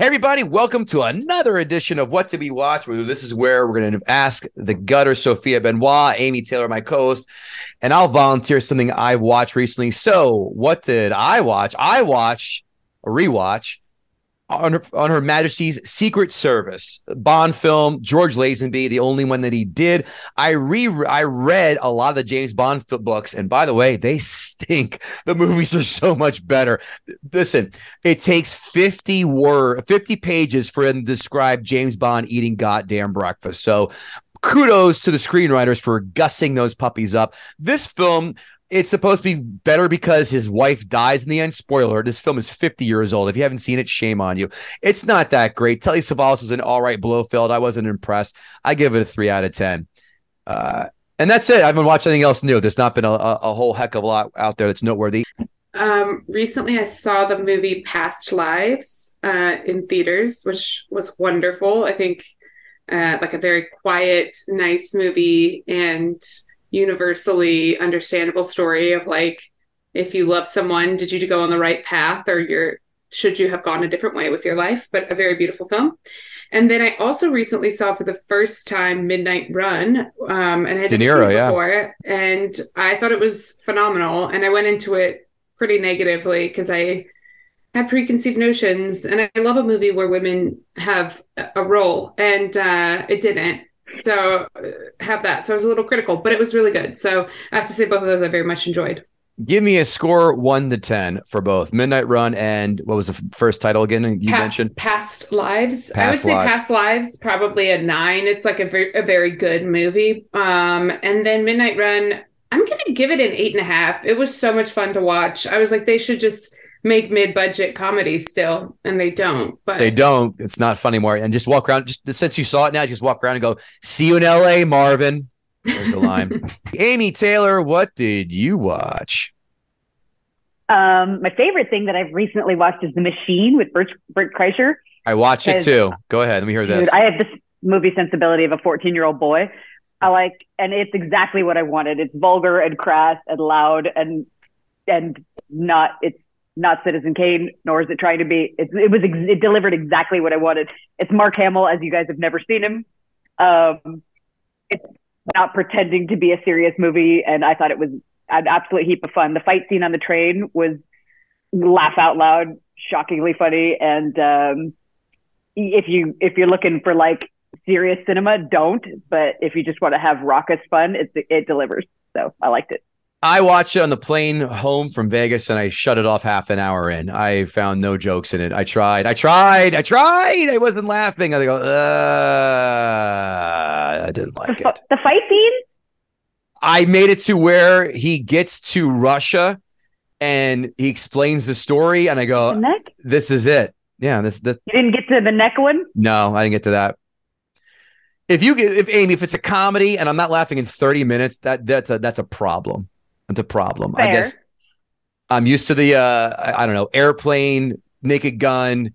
Hey, everybody, welcome to another edition of What to Be Watched. This is where we're going to ask the gutter, Sophia Benoit, Amy Taylor, my co host, and I'll volunteer something I've watched recently. So, what did I watch? I watched a rewatch on her, on her Majesty's Secret Service Bond film. George Lazenby, the only one that he did. I re I read a lot of the James Bond books, and by the way, they stink. The movies are so much better. Listen, it takes fifty word, fifty pages for him to describe James Bond eating goddamn breakfast. So kudos to the screenwriters for gussing those puppies up. This film it's supposed to be better because his wife dies in the end. Spoiler: This film is 50 years old. If you haven't seen it, shame on you. It's not that great. Telly Savalas is an all right Blofeld. I wasn't impressed. I give it a three out of ten. Uh, and that's it. I haven't watched anything else new. There's not been a, a whole heck of a lot out there that's noteworthy. Um, recently, I saw the movie Past Lives uh, in theaters, which was wonderful. I think uh, like a very quiet, nice movie, and universally understandable story of like if you love someone did you go on the right path or you're should you have gone a different way with your life? But a very beautiful film. And then i also recently saw for the first time midnight run um and i had Niro, seen it yeah. before and i thought it was phenomenal and i went into it pretty negatively because i had preconceived notions and i love a movie where women have a role and uh it didn't so uh, have that. So I was a little critical, but it was really good. So I have to say both of those I very much enjoyed. Give me a score one to ten for both Midnight Run and what was the first title again? You past, mentioned Past Lives. I would Past say Past Lives probably a nine. It's like a very, a very good movie. Um, and then Midnight Run. I'm gonna give it an eight and a half. It was so much fun to watch. I was like, they should just make mid-budget comedies still, and they don't. But they don't. It's not fun anymore. And just walk around. Just since you saw it now, just walk around and go, "See you in L.A., Marvin." There's the line. Amy Taylor, what did you watch? Um, my favorite thing that I've recently watched is The Machine with Bert, Bert Kreischer. I watched it too. Go ahead. Let me hear this. Dude, I have this movie sensibility of a 14 year old boy. I like, and it's exactly what I wanted. It's vulgar and crass and loud and and not. It's not Citizen Kane, nor is it trying to be. It, it was. Ex- it delivered exactly what I wanted. It's Mark Hamill, as you guys have never seen him. Um, it's not pretending to be a serious movie, and I thought it was an absolute heap of fun. The fight scene on the train was laugh out loud, shockingly funny, and um, if you if you're looking for like serious cinema, don't. But if you just want to have raucous fun, it it delivers. So I liked it. I watched it on the plane home from Vegas and I shut it off half an hour in. I found no jokes in it. I tried, I tried, I tried. I wasn't laughing. I go, uh, I didn't The, like fu- it. the fight scene, I made it to where he gets to Russia and he explains the story, and I go, "This is it." Yeah, this this You didn't get to the neck one. no, I didn't get to that. If you get if Amy, if it's a comedy and I'm not laughing in 30 minutes, that that's a that's a problem. A problem. I guess I'm used to the uh I, don't know, airplane, naked gun,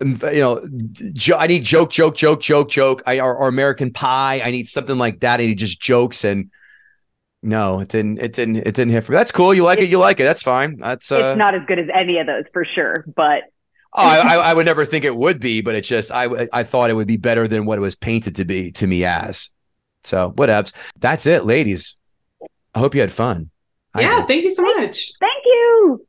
um, you know, jo- I need joke, joke, joke, joke, joke. I or, or American Pie. I need something like that. I need just jokes and no, it didn't. It didn't. It didn't hit for. me. That's cool. You like it. You like it. That's fine. That's. Uh, it's not as good as any of those for sure, but oh, I, I, I would never think it would be, but it's just I. I thought it would be better than what it was painted to be to me as. So whatevs. That's it, ladies. I hope you had fun. I yeah, thank you so much. thank you.